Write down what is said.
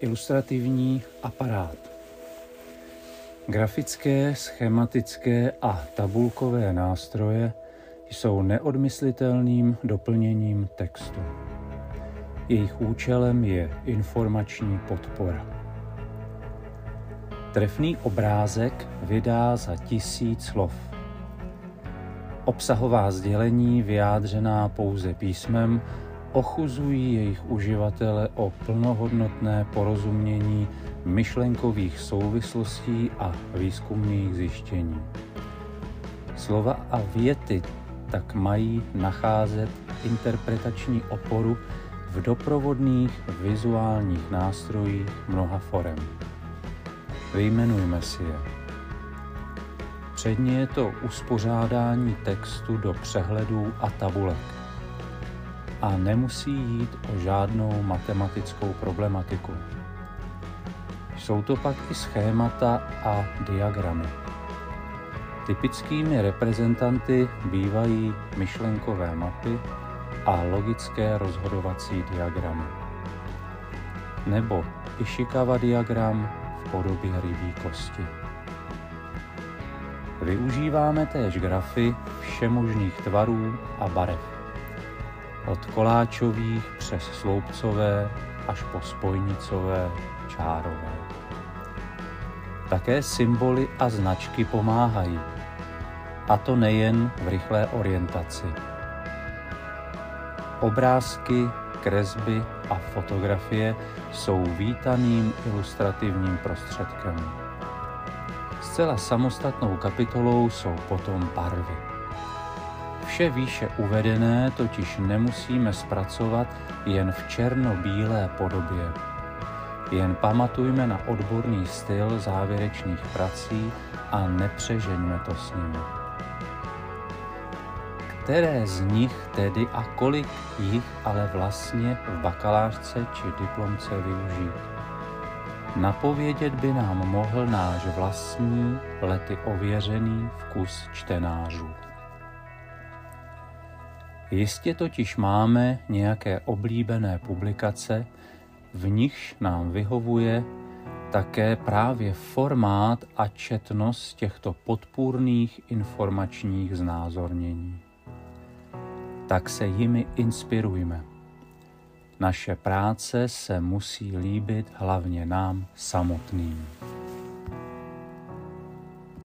Ilustrativní aparát. Grafické, schematické a tabulkové nástroje jsou neodmyslitelným doplněním textu. Jejich účelem je informační podpora. Trefný obrázek vydá za tisíc slov. Obsahová sdělení vyjádřená pouze písmem ochuzují jejich uživatele o plnohodnotné porozumění myšlenkových souvislostí a výzkumných zjištění. Slova a věty tak mají nacházet interpretační oporu v doprovodných vizuálních nástrojích mnoha forem. Vyjmenujme si je. Předně je to uspořádání textu do přehledů a tabulek. A nemusí jít o žádnou matematickou problematiku. Jsou to pak i schémata a diagramy. Typickými reprezentanty bývají myšlenkové mapy a logické rozhodovací diagramy. Nebo Ishikawa diagram v podobě rybí kosti. Využíváme též grafy všemožných tvarů a barev. Od koláčových přes sloupcové až po spojnicové, čárové. Také symboly a značky pomáhají, a to nejen v rychlé orientaci. Obrázky, kresby a fotografie jsou vítaným ilustrativním prostředkem. Zcela samostatnou kapitolou jsou potom barvy. Vše výše uvedené totiž nemusíme zpracovat jen v černobílé podobě. Jen pamatujme na odborný styl závěrečných prací a nepřežeňme to s nimi které z nich tedy a kolik jich ale vlastně v bakalářce či diplomce využít. Napovědět by nám mohl náš vlastní, lety ověřený vkus čtenářů. Jistě totiž máme nějaké oblíbené publikace, v nichž nám vyhovuje také právě formát a četnost těchto podpůrných informačních znázornění tak se jimi inspirujme. Naše práce se musí líbit hlavně nám samotným.